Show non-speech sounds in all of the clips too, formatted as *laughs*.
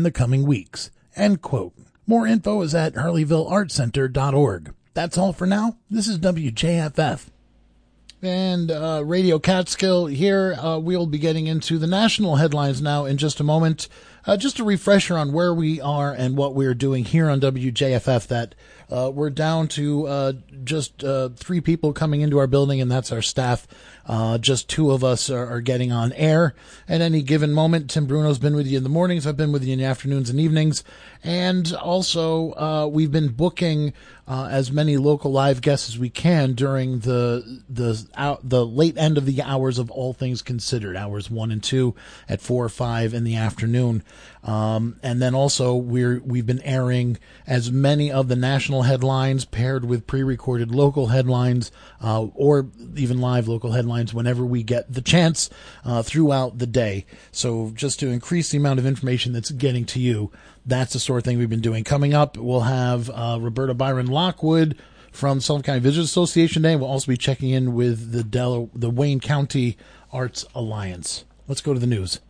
in the coming weeks. End quote. More info is at harleyvilleartcenter.org. That's all for now. This is WJFF. And uh, Radio Catskill here. Uh, we'll be getting into the national headlines now in just a moment. Uh, just a refresher on where we are and what we're doing here on WJFF. That uh, we're down to uh, just uh, three people coming into our building, and that's our staff. Uh, just two of us are, are, getting on air at any given moment. Tim Bruno's been with you in the mornings. I've been with you in the afternoons and evenings. And also, uh, we've been booking uh, as many local live guests as we can during the the out, the late end of the hours of all things considered, hours one and two at four or five in the afternoon. Um, and then also we're we've been airing as many of the national headlines paired with pre-recorded local headlines uh, or even live local headlines whenever we get the chance uh, throughout the day. So just to increase the amount of information that's getting to you, that's the sort of thing we've been doing. Coming up, we'll have uh, Roberta Byron Lockwood from Sullivan County Visitors Association Day. We'll also be checking in with the Del- the Wayne County Arts Alliance. Let's go to the news.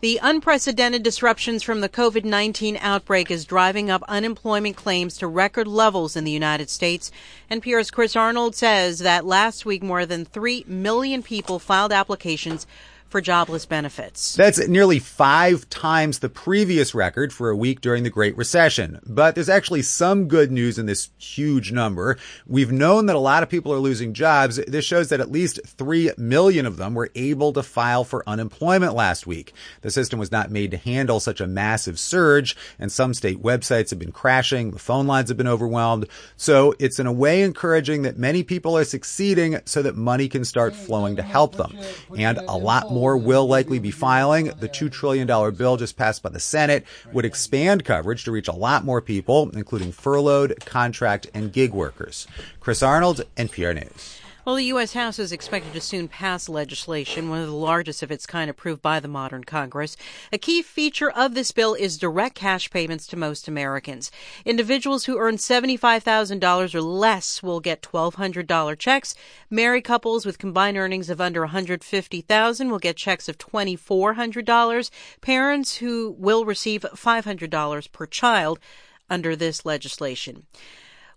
The unprecedented disruptions from the COVID 19 outbreak is driving up unemployment claims to record levels in the United States. NPR's Chris Arnold says that last week more than 3 million people filed applications for jobless benefits. That's nearly five times the previous record for a week during the Great Recession. But there's actually some good news in this huge number. We've known that a lot of people are losing jobs. This shows that at least 3 million of them were able to file for unemployment last week. The system was not made to handle such a massive surge, and some state websites have been crashing. The phone lines have been overwhelmed. So it's in a way encouraging that many people are succeeding so that money can start flowing to help them. And a lot more more will likely be filing. The $2 trillion bill just passed by the Senate would expand coverage to reach a lot more people, including furloughed, contract, and gig workers. Chris Arnold, NPR News. Well, the U.S. House is expected to soon pass legislation, one of the largest of its kind approved by the modern Congress. A key feature of this bill is direct cash payments to most Americans. Individuals who earn $75,000 or less will get $1,200 checks. Married couples with combined earnings of under 150,000 will get checks of $2,400. Parents who will receive $500 per child under this legislation.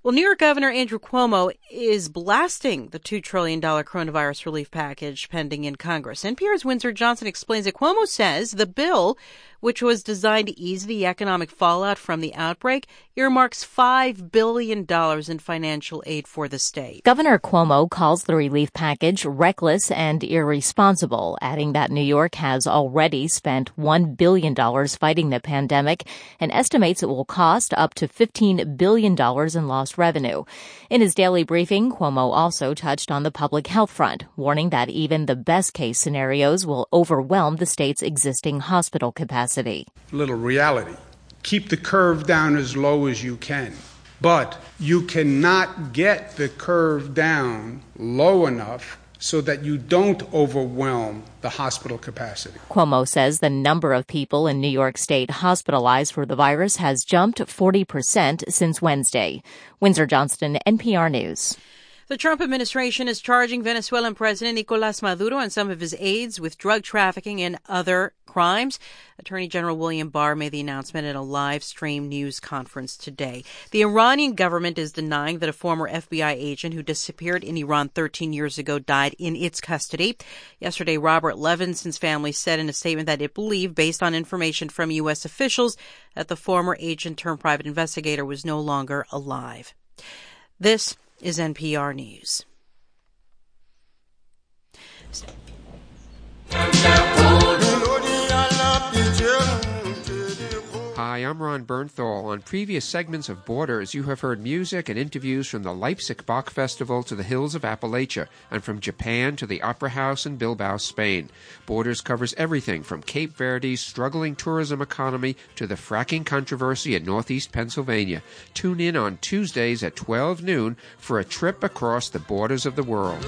Well, New York Governor Andrew Cuomo is blasting the $2 trillion coronavirus relief package pending in Congress. NPR's Windsor Johnston explains that Cuomo says the bill which was designed to ease the economic fallout from the outbreak, earmarks $5 billion in financial aid for the state. Governor Cuomo calls the relief package reckless and irresponsible, adding that New York has already spent $1 billion fighting the pandemic and estimates it will cost up to $15 billion in lost revenue. In his daily briefing, Cuomo also touched on the public health front, warning that even the best case scenarios will overwhelm the state's existing hospital capacity capacity. Little reality. Keep the curve down as low as you can. But you cannot get the curve down low enough so that you don't overwhelm the hospital capacity. Cuomo says the number of people in New York State hospitalized for the virus has jumped 40% since Wednesday. Windsor Johnston, NPR News. The Trump administration is charging Venezuelan President Nicolas Maduro and some of his aides with drug trafficking and other crimes. Attorney General William Barr made the announcement at a live stream news conference today. The Iranian government is denying that a former FBI agent who disappeared in Iran 13 years ago died in its custody. Yesterday, Robert Levinson's family said in a statement that it believed, based on information from U.S. officials, that the former agent turned private investigator was no longer alive. This is NPR News. Hi, I'm Ron Bernthal. On previous segments of Borders, you have heard music and interviews from the Leipzig Bach Festival to the hills of Appalachia, and from Japan to the Opera House in Bilbao, Spain. Borders covers everything from Cape Verde's struggling tourism economy to the fracking controversy in northeast Pennsylvania. Tune in on Tuesdays at 12 noon for a trip across the borders of the world.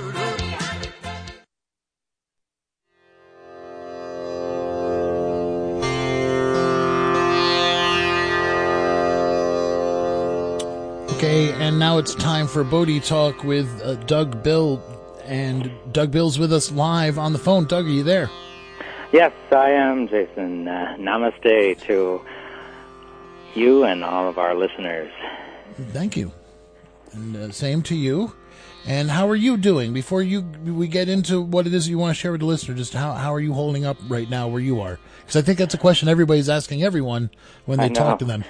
Okay, and now it's time for Bodhi Talk with uh, Doug Bill. And Doug Bill's with us live on the phone. Doug, are you there? Yes, I am, Jason. Uh, namaste to you and all of our listeners. Thank you. And uh, same to you. And how are you doing? Before you we get into what it is you want to share with the listener, just how, how are you holding up right now where you are? Because I think that's a question everybody's asking everyone when they talk to them.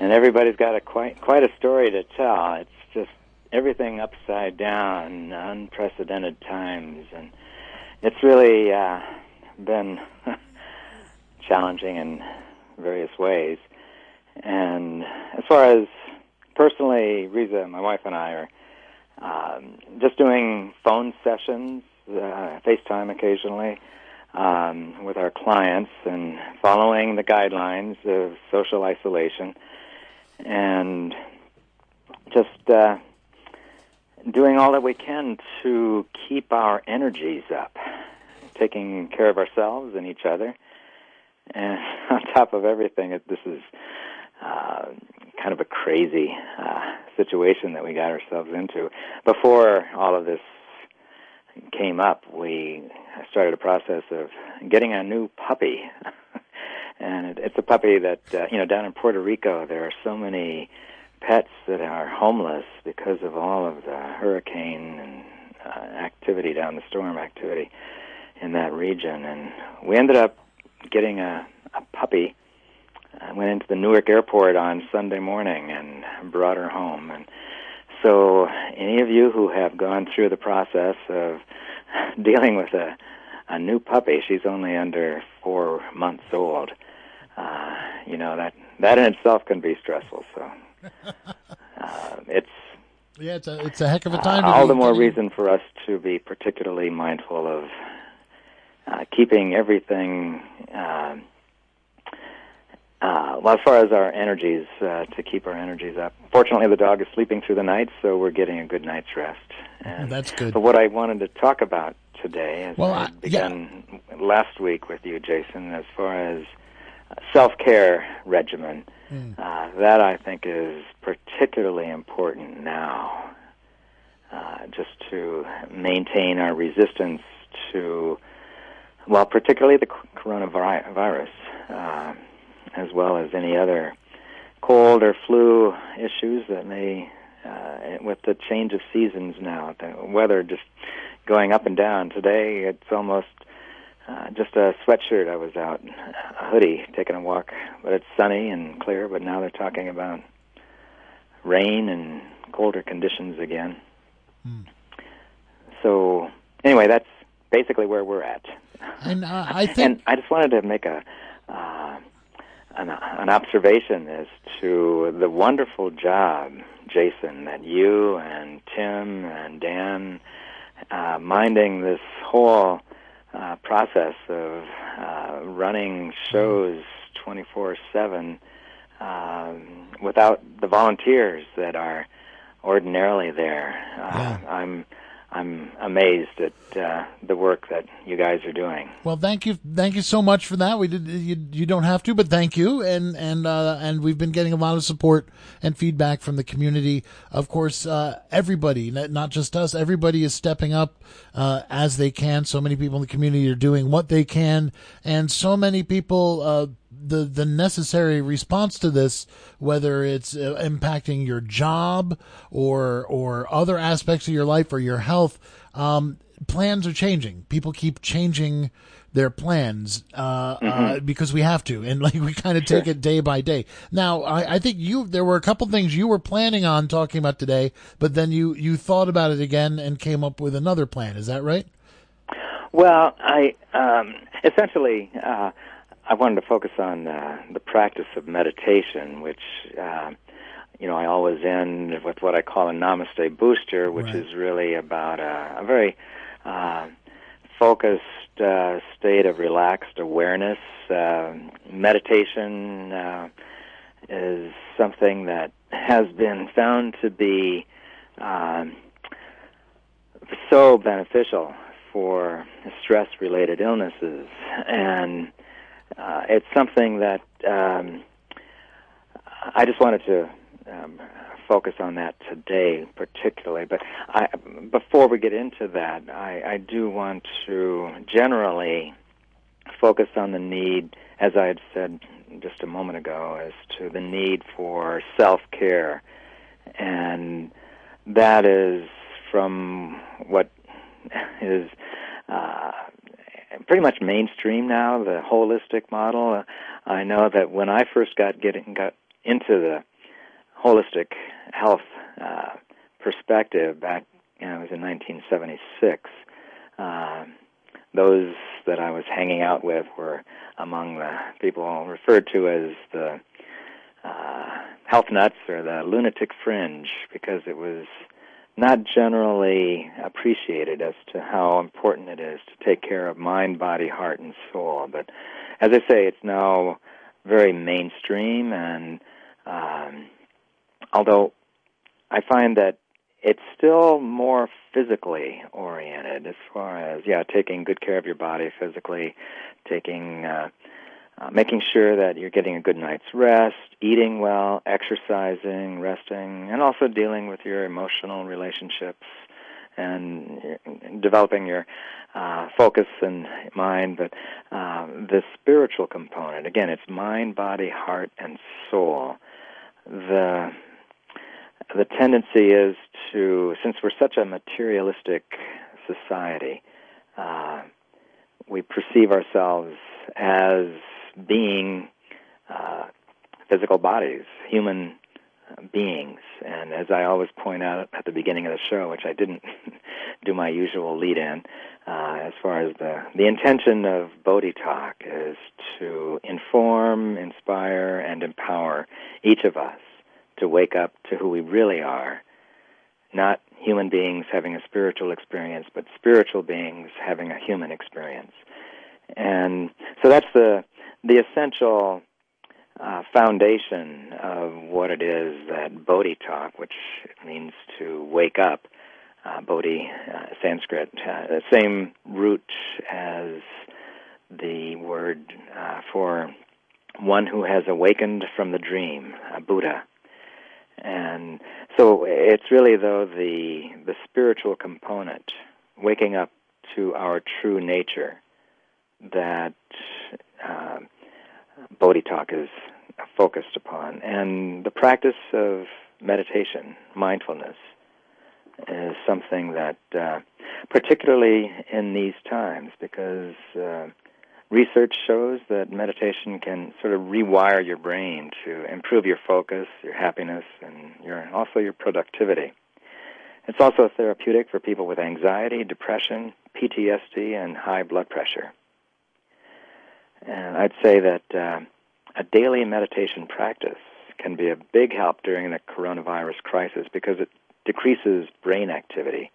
And everybody's got a quite quite a story to tell. It's just everything upside down, unprecedented times, and it's really uh, been *laughs* challenging in various ways. And as far as personally, Riza, my wife, and I are um, just doing phone sessions, uh, FaceTime occasionally um, with our clients, and following the guidelines of social isolation, and just uh, doing all that we can to keep our energies up, taking care of ourselves and each other. And *laughs* on top of everything, this is uh, kind of a crazy uh, situation that we got ourselves into. Before all of this came up, we started a process of getting a new puppy. *laughs* and it, it's a puppy that, uh, you know, down in Puerto Rico, there are so many pets that are homeless because of all of the hurricane and uh, activity down the storm activity in that region. And we ended up getting a, a puppy I went into the Newark airport on Sunday morning and brought her home. And so, any of you who have gone through the process of *laughs* dealing with a a new puppy, she's only under four months old. You know that that in itself can be stressful. So, *laughs* uh, it's yeah, it's a it's a heck of a time. Uh, all the more reason for us to be particularly mindful of uh, keeping everything. Uh, uh, well, as far as our energies, uh, to keep our energies up. Fortunately, the dog is sleeping through the night, so we're getting a good night's rest. And That's good. But what I wanted to talk about today, as well, I began yeah. last week with you, Jason, as far as self-care regimen, mm. uh, that I think is particularly important now, uh, just to maintain our resistance to, well, particularly the coronavirus. Uh, as well as any other cold or flu issues that may, uh, with the change of seasons now, the weather just going up and down. Today it's almost uh, just a sweatshirt. I was out, a hoodie, taking a walk, but it's sunny and clear. But now they're talking about rain and colder conditions again. Hmm. So anyway, that's basically where we're at. And uh, I think, and I just wanted to make a uh, an, an observation as to the wonderful job, Jason, that you and Tim and Dan uh, minding this whole uh, process of uh, running shows 24 7 um, without the volunteers that are ordinarily there. Uh, yeah. I'm I'm amazed at uh, the work that you guys are doing. Well, thank you, thank you so much for that. We did you, you don't have to, but thank you, and and uh, and we've been getting a lot of support and feedback from the community. Of course, uh, everybody, not just us, everybody is stepping up uh, as they can. So many people in the community are doing what they can, and so many people uh, the the necessary response to this, whether it's uh, impacting your job or or other aspects of your life or your health. Um, plans are changing. People keep changing their plans uh, uh mm-hmm. uh, because we have to, and *laughs* like we kind of sure. take it day by day. Now, I, I, think you there were a couple things you were planning on talking about today, but then you you thought about it again and came up with another plan. Is that right? Well, I um, essentially uh, I wanted to focus on uh, the practice of meditation, which uh, you know I always end with what I call a Namaste booster, which right. is really about a, a very uh, focused uh, state of relaxed awareness. Uh, meditation uh, is something that has been found to be um, so beneficial for stress-related illnesses and uh, it's something that um, I just wanted to um, focus on that today, particularly. But I, before we get into that, I, I do want to generally focus on the need, as I had said just a moment ago, as to the need for self care. And that is from what *laughs* is uh, pretty much mainstream now, the holistic model. Uh, I know that when I first got getting got into the holistic health uh, perspective back, you know, it was in 1976. Uh, those that I was hanging out with were among the people referred to as the uh, health nuts or the lunatic fringe because it was not generally appreciated as to how important it is to take care of mind, body, heart, and soul. But as I say, it's now very mainstream, and um, although I find that it's still more physically oriented as far as yeah taking good care of your body physically taking uh, uh, making sure that you're getting a good night's rest eating well exercising resting and also dealing with your emotional relationships and developing your uh, focus and mind. But uh, the spiritual component again it's mind body heart and soul. The the tendency is to, since we're such a materialistic society, uh, we perceive ourselves as being uh, physical bodies, human beings. And as I always point out at the beginning of the show, which I didn't *laughs* do my usual lead in, uh, as far as the, the intention of Bodhi Talk is to inform, inspire, and empower each of us to wake up to who we really are, not human beings having a spiritual experience, but spiritual beings having a human experience. And so that's the the essential uh, foundation of what it is that Bodhi talk, which means to wake up. Uh, Bodhi, uh, Sanskrit, uh, the same root as the word uh, for one who has awakened from the dream, a Buddha. And so it's really though the the spiritual component, waking up to our true nature, that uh, Bodhi Talk is focused upon, and the practice of meditation, mindfulness, is something that, uh, particularly in these times, because uh, research shows that meditation can sort of rewire your brain to improve your focus, your happiness, and your also your productivity. It's also therapeutic for people with anxiety, depression, PTSD, and high blood pressure. And I'd say that uh, a daily meditation practice can be a big help during the coronavirus crisis because it decreases brain activity.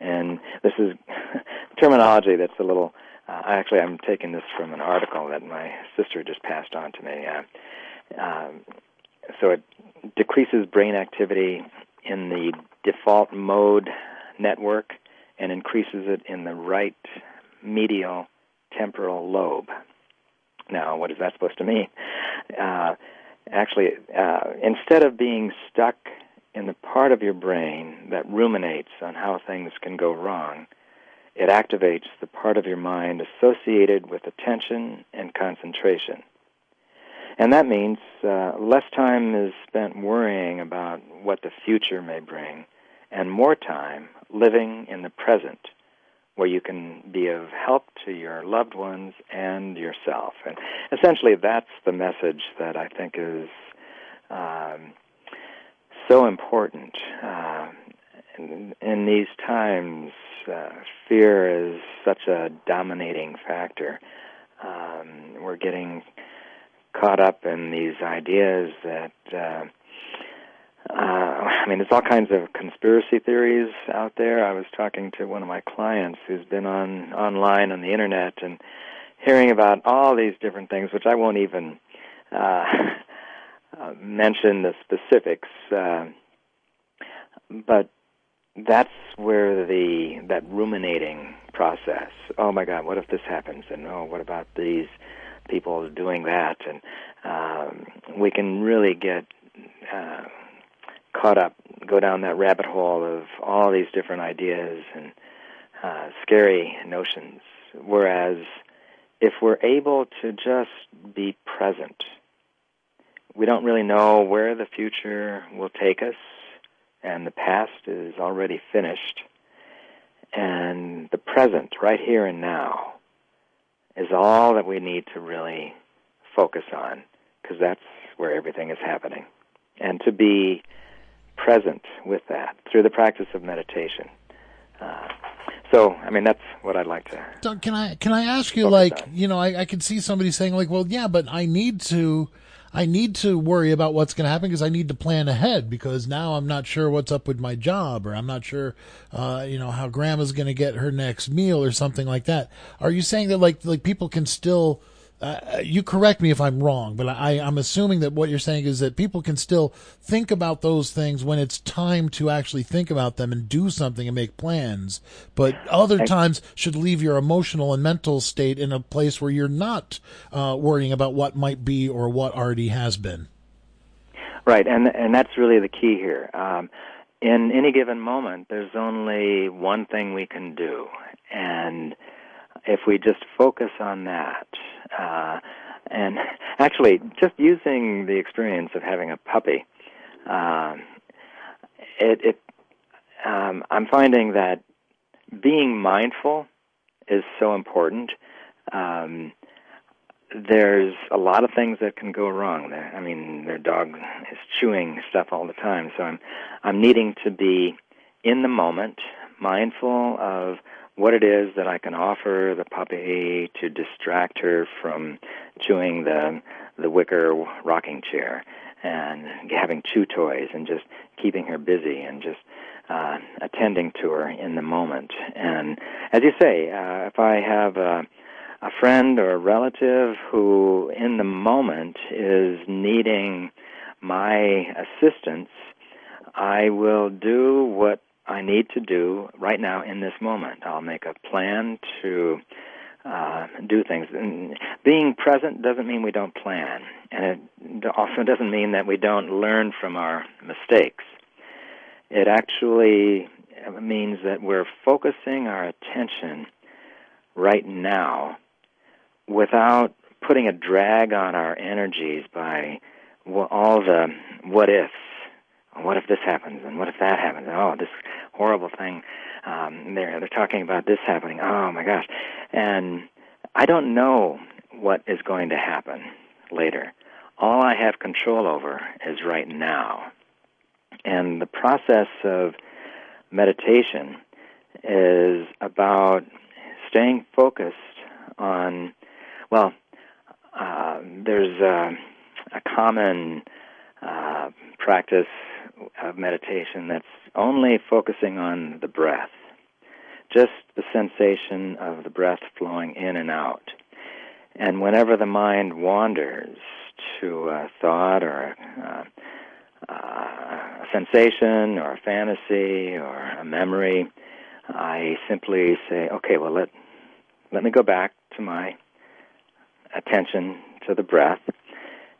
And this is *laughs* terminology that's a little uh, actually, I'm taking this from an article that my sister just passed on to me. Uh, um, so it decreases brain activity in the default mode network and increases it in the right medial temporal lobe. Now, what is that supposed to mean? Uh, actually, uh, instead of being stuck in the part of your brain that ruminates on how things can go wrong, it activates the part of your mind associated with attention and concentration. And that means uh, less time is spent worrying about what the future may bring, and more time living in the present, where you can be of help to your loved ones and yourself. And essentially, that's the message that I think is um, so important. Uh, in, in these times, uh, fear is such a dominating factor. Um, we're getting caught up in these ideas that uh, uh, I mean, there's all kinds of conspiracy theories out there. I was talking to one of my clients who's been on online on the internet and hearing about all these different things, which I won't even uh, *laughs* mention the specifics. Uh, but that's where the that ruminating process. Oh my God, what if this happens? And oh, what about these people doing that? And um, we can really get uh, caught up, go down that rabbit hole of all these different ideas and uh, scary notions. Whereas if we're able to just be present, we don't really know where the future will take us, and the past is already finished. And the present, right here and now, is all that we need to really focus on, because that's where everything is happening. And to be present with that through the practice of meditation. Uh, so, I mean, that's what I'd like to. Doug, can I can I ask you, like, on. you know, I, I could see somebody saying, like, well, yeah, but I need to I need to worry about what's going to happen because I need to plan ahead because now I'm not sure what's up with my job or I'm not sure, uh, you know, how grandma's going to get her next meal or something like that. Are you saying that like, like people can still, uh, you correct me if I'm wrong, but I, I'm assuming that what you're saying is that people can still think about those things when it's time to actually think about them and do something and make plans. But other times should leave your emotional and mental state in a place where you're not uh, worrying about what might be or what already has been. Right, and and that's really the key here. Um, in any given moment, there's only one thing we can do, and if we just focus on that, uh, and *laughs* actually just using the experience of having a puppy, uh, it, it um, I'm finding that being mindful is so important. Um, there's a lot of things that can go wrong. I mean, their dog is chewing stuff all the time, so I'm I'm needing to be in the moment, mindful of what it is that I can offer the puppy to distract her from chewing the the wicker rocking chair and having chew toys and just keeping her busy and just uh, attending to her in the moment. And as you say, uh, if I have a, a friend or a relative who in the moment is needing my assistance, I will do what I need to do right now in this moment. I'll make a plan to uh, do things. And being present doesn't mean we don't plan, and it also doesn't mean that we don't learn from our mistakes. It actually means that we're focusing our attention right now without putting a drag on our energies by all the what ifs what if this happens and what if that happens? and Oh, this horrible thing. Um, they're they're talking about this happening. Oh my gosh, and I don't know what is going to happen later. All I have control over is right now, and the process of meditation is about staying focused on. Well, uh, there's a, a common uh, practice of meditation that's only focusing on the breath, just the sensation of the breath flowing in and out. And whenever the mind wanders to a thought or a, uh, a sensation or a fantasy or a memory, I simply say, okay, well, let, let me go back to my attention to the breath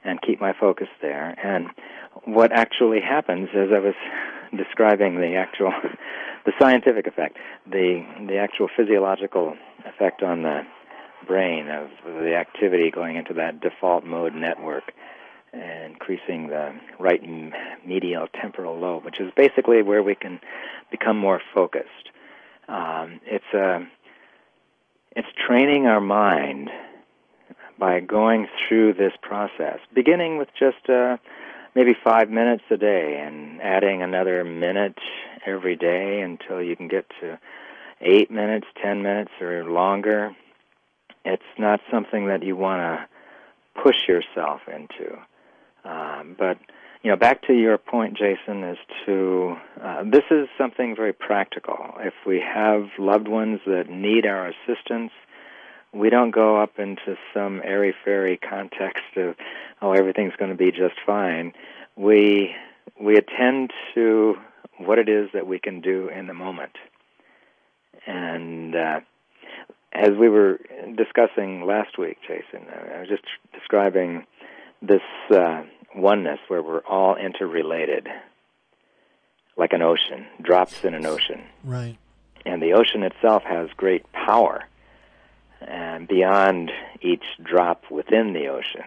and keep my focus there. And what actually happens, as I was describing the actual, *laughs* the scientific effect, the the actual physiological effect on the brain of the activity going into that default mode network, and increasing the right medial temporal lobe, which is basically where we can become more focused. Um, it's a it's training our mind by going through this process, beginning with just uh, maybe five minutes a day and adding another minute every day until you can get to eight minutes, ten minutes, or longer. It's not something that you want to push yourself into. Um, but you know, back to your point, Jason, is to uh, this is something very practical. If we have loved ones that need our assistance, we don't go up into some airy fairy context of oh everything's going to be just fine. We we attend to what it is that we can do in the moment. And uh, as we were discussing last week jason i was just describing this uh, oneness where we're all interrelated like an ocean drops in an ocean. Right. And the ocean itself has great power and beyond each drop within the ocean.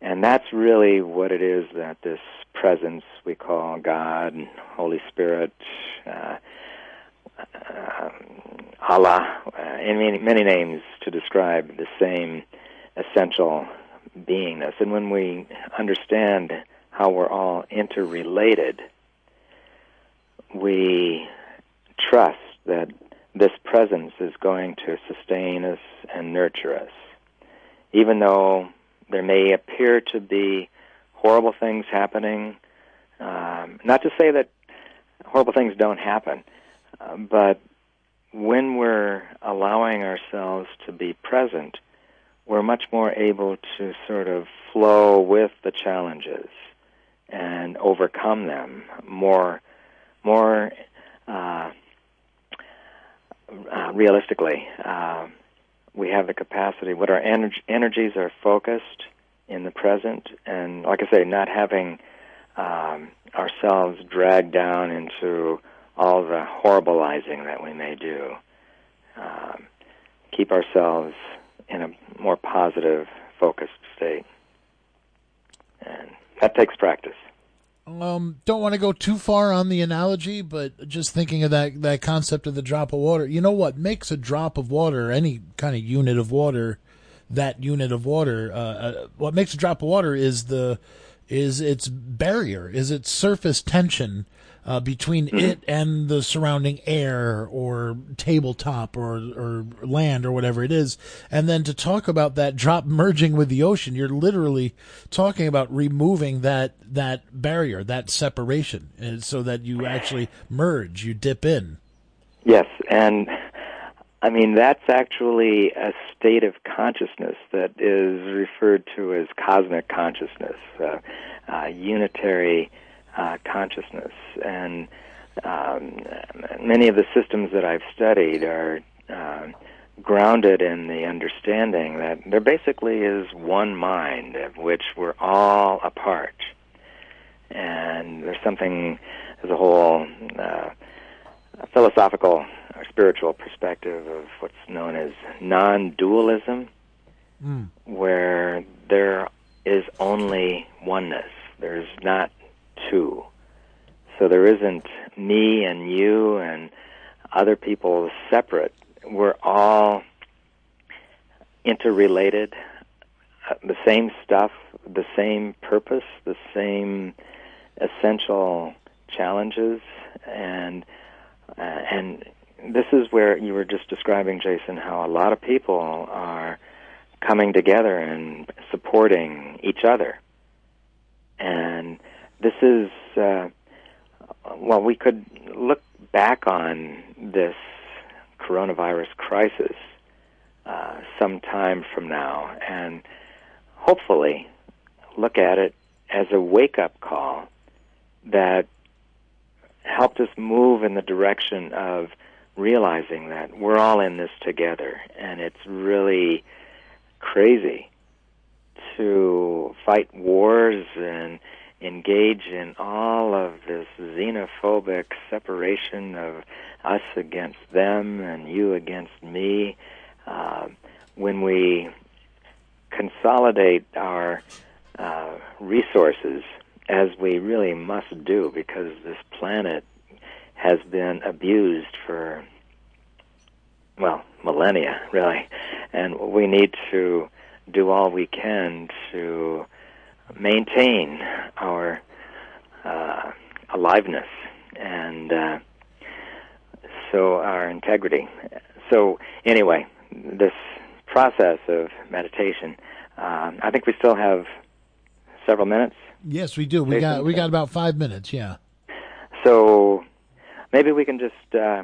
And that's really what it is that this presence we call God, Holy Spirit, uh, uh, Allah, uh, and many, many names to describe the same essential beingness. And when we understand how we're all interrelated, we trust that this presence is going to sustain us and nurture us. Even though there may appear to be horrible things happening, um, not to say that horrible things don't happen, uh, but when we're allowing ourselves to be present, we're much more able to sort of flow with the challenges and overcome them more, more uh, uh, realistically. Uh, we have the capacity. What our ener- energies are focused in the present, and like I say, not having um, ourselves dragged down into all the horribilizing that we may do. Um, keep ourselves in a more positive, focused state. And that takes practice. Um, don't want to go too far on the analogy, but just thinking of that, that concept of the drop of water. You know what makes a drop of water, any kind of unit of water, that unit of water, uh, uh, what makes a drop of water is the, is its barrier, is its surface tension uh, between mm-hmm. it and the surrounding air or tabletop or, or land or whatever it is. And then to talk about that drop merging with the ocean, you're literally talking about removing that, that barrier, that separation, uh, so that you actually merge, you dip in. Yes, and I mean, that's actually a state of consciousness that is referred to as cosmic consciousness, uh, uh, unitary uh, consciousness. And um, many of the systems that I've studied are uh, grounded in the understanding that there basically is one mind of which we're all a part. And there's something, there's a whole uh, philosophical or spiritual perspective of what's known as non dualism, mm. where there is only oneness. There's not two. So there isn't me and you and other people separate. We're all interrelated, uh, the same stuff, the same purpose, the same essential challenges, and uh, and this is where you were just describing, Jason, how a lot of people are coming together and supporting each other, and this is, uh, well, we could look back on this coronavirus crisis uh, some time from now and hopefully look at it as a wake up call that helped us move in the direction of realizing that we're all in this together and it's really crazy to fight wars and engage in all of this xenophobic separation of us against them and you against me, uh, when we consolidate our uh, resources, as we really must do, because this planet has been abused for, well, millennia, really, and we need to do all we can to maintain our uh, aliveness and uh, so our integrity. So anyway, this process of meditation, um, I think we still have several minutes. Yes, we do. We got we got about five minutes. Yeah. So maybe we can just uh,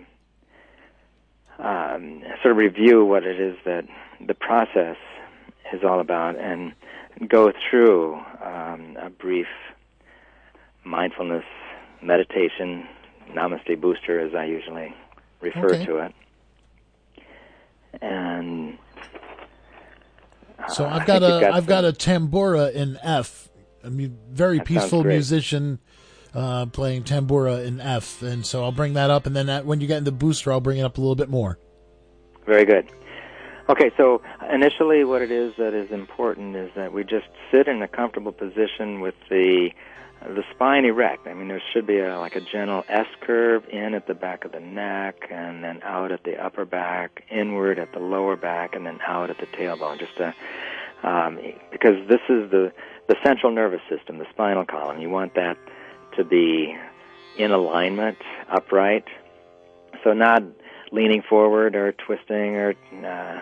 um, sort of review what it is that the process is all about and go through a brief mindfulness meditation, Namaste Booster, as I usually refer okay. to it. And uh, so I've got a got I've some, got a tambura in F. I mean, very peaceful musician uh, playing tambura in F, and so I'll bring that up, and then when you get in the booster, I'll bring it up a little bit more. Very good. Okay, so initially, what it is that is important is that we just sit in a comfortable position with the the spine erect. I mean, there should be a, like a gentle S curve in at the back of the neck, and then out at the upper back, inward at the lower back, and then out at the tailbone. Just um, because this is the the central nervous system, the spinal column. You want that to be in alignment, upright. So not leaning forward or twisting or uh,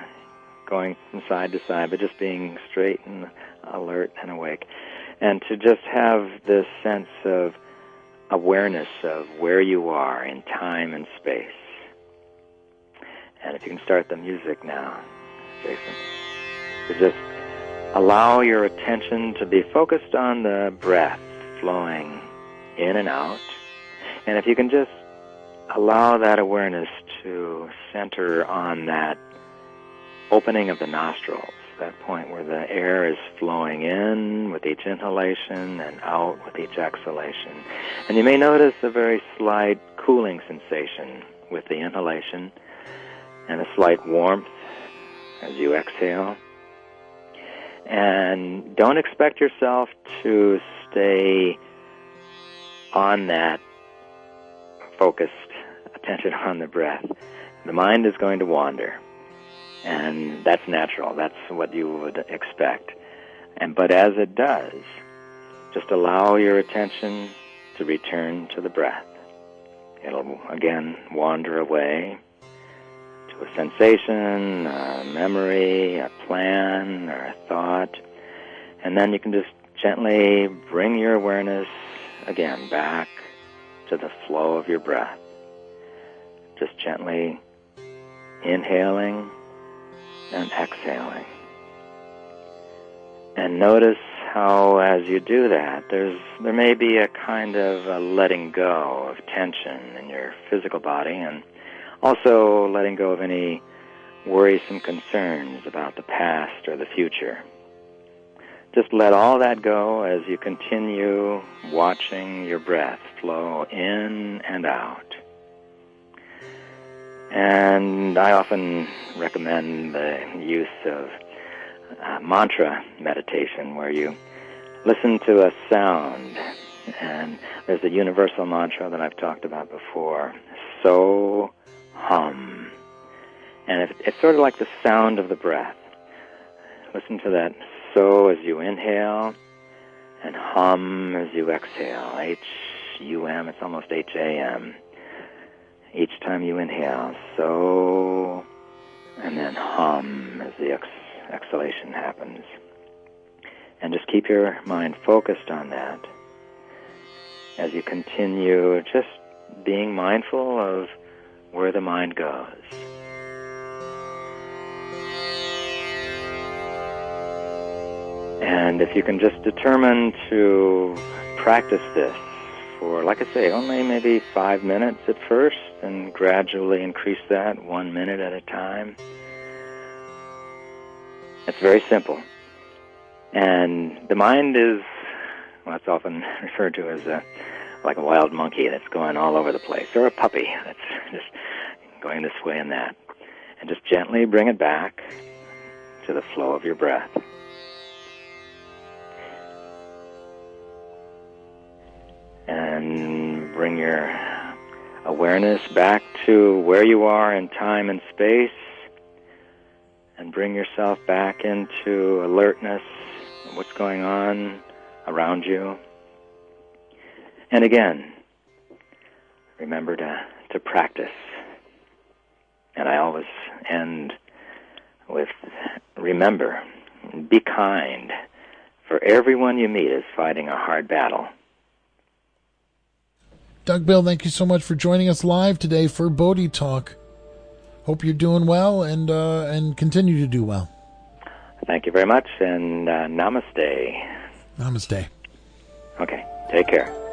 going from side to side, but just being straight and alert and awake. And to just have this sense of awareness of where you are in time and space. And if you can start the music now, Jason, to just allow your attention to be focused on the breath flowing in and out. And if you can just allow that awareness to center on that opening of the nostrils, that point where the air is flowing in with each inhalation and out with each exhalation. And you may notice a very slight cooling sensation with the inhalation and a slight warmth as you exhale. And don't expect yourself to stay on that focused attention on the breath. The mind is going to wander, and that's natural. That's what you would expect. And but as it does, just allow your attention to return to the breath. It'll again wander away to a sensation, a memory, a plan, or a thought, and then you can just gently bring your awareness again back to the flow of your breath. Just gently inhaling and exhaling. And notice how as you do that, there's there may be a kind of a letting go of tension in your physical body and also letting go of any worrisome concerns about the past or the future. Just let all that go as you continue watching your breath flow in and out. And I often recommend the use of uh, mantra meditation where you listen to a sound. And there's a universal mantra that I've talked about before. So hum. And it's sort of like the sound of the breath. Listen to that so as you inhale and hum as you exhale. H U M, it's almost H A M. Each time you inhale, so, and then hum as the ex- exhalation happens. And just keep your mind focused on that as you continue just being mindful of where the mind goes. And if you can just determine to practice this for, like I say, only maybe five minutes at first, and gradually increase that one minute at a time. It's very simple. And the mind is, well, often *laughs* referred to as a, like a wild monkey that's going all over the place, or a puppy that's *laughs* just going this way and that. And just gently bring it back to the flow of your breath. And bring your awareness back to where you are in time and space and bring yourself back into alertness of what's going on around you. And again, remember to, to practice. And I always end with remember, be kind, for everyone you meet is fighting a hard battle. Doug Bill, thank you so much for joining us live today for Bodhi Talk. Hope you're doing well and uh, and continue to do well. Thank you very much, and uh, namaste. Namaste. Okay, take care.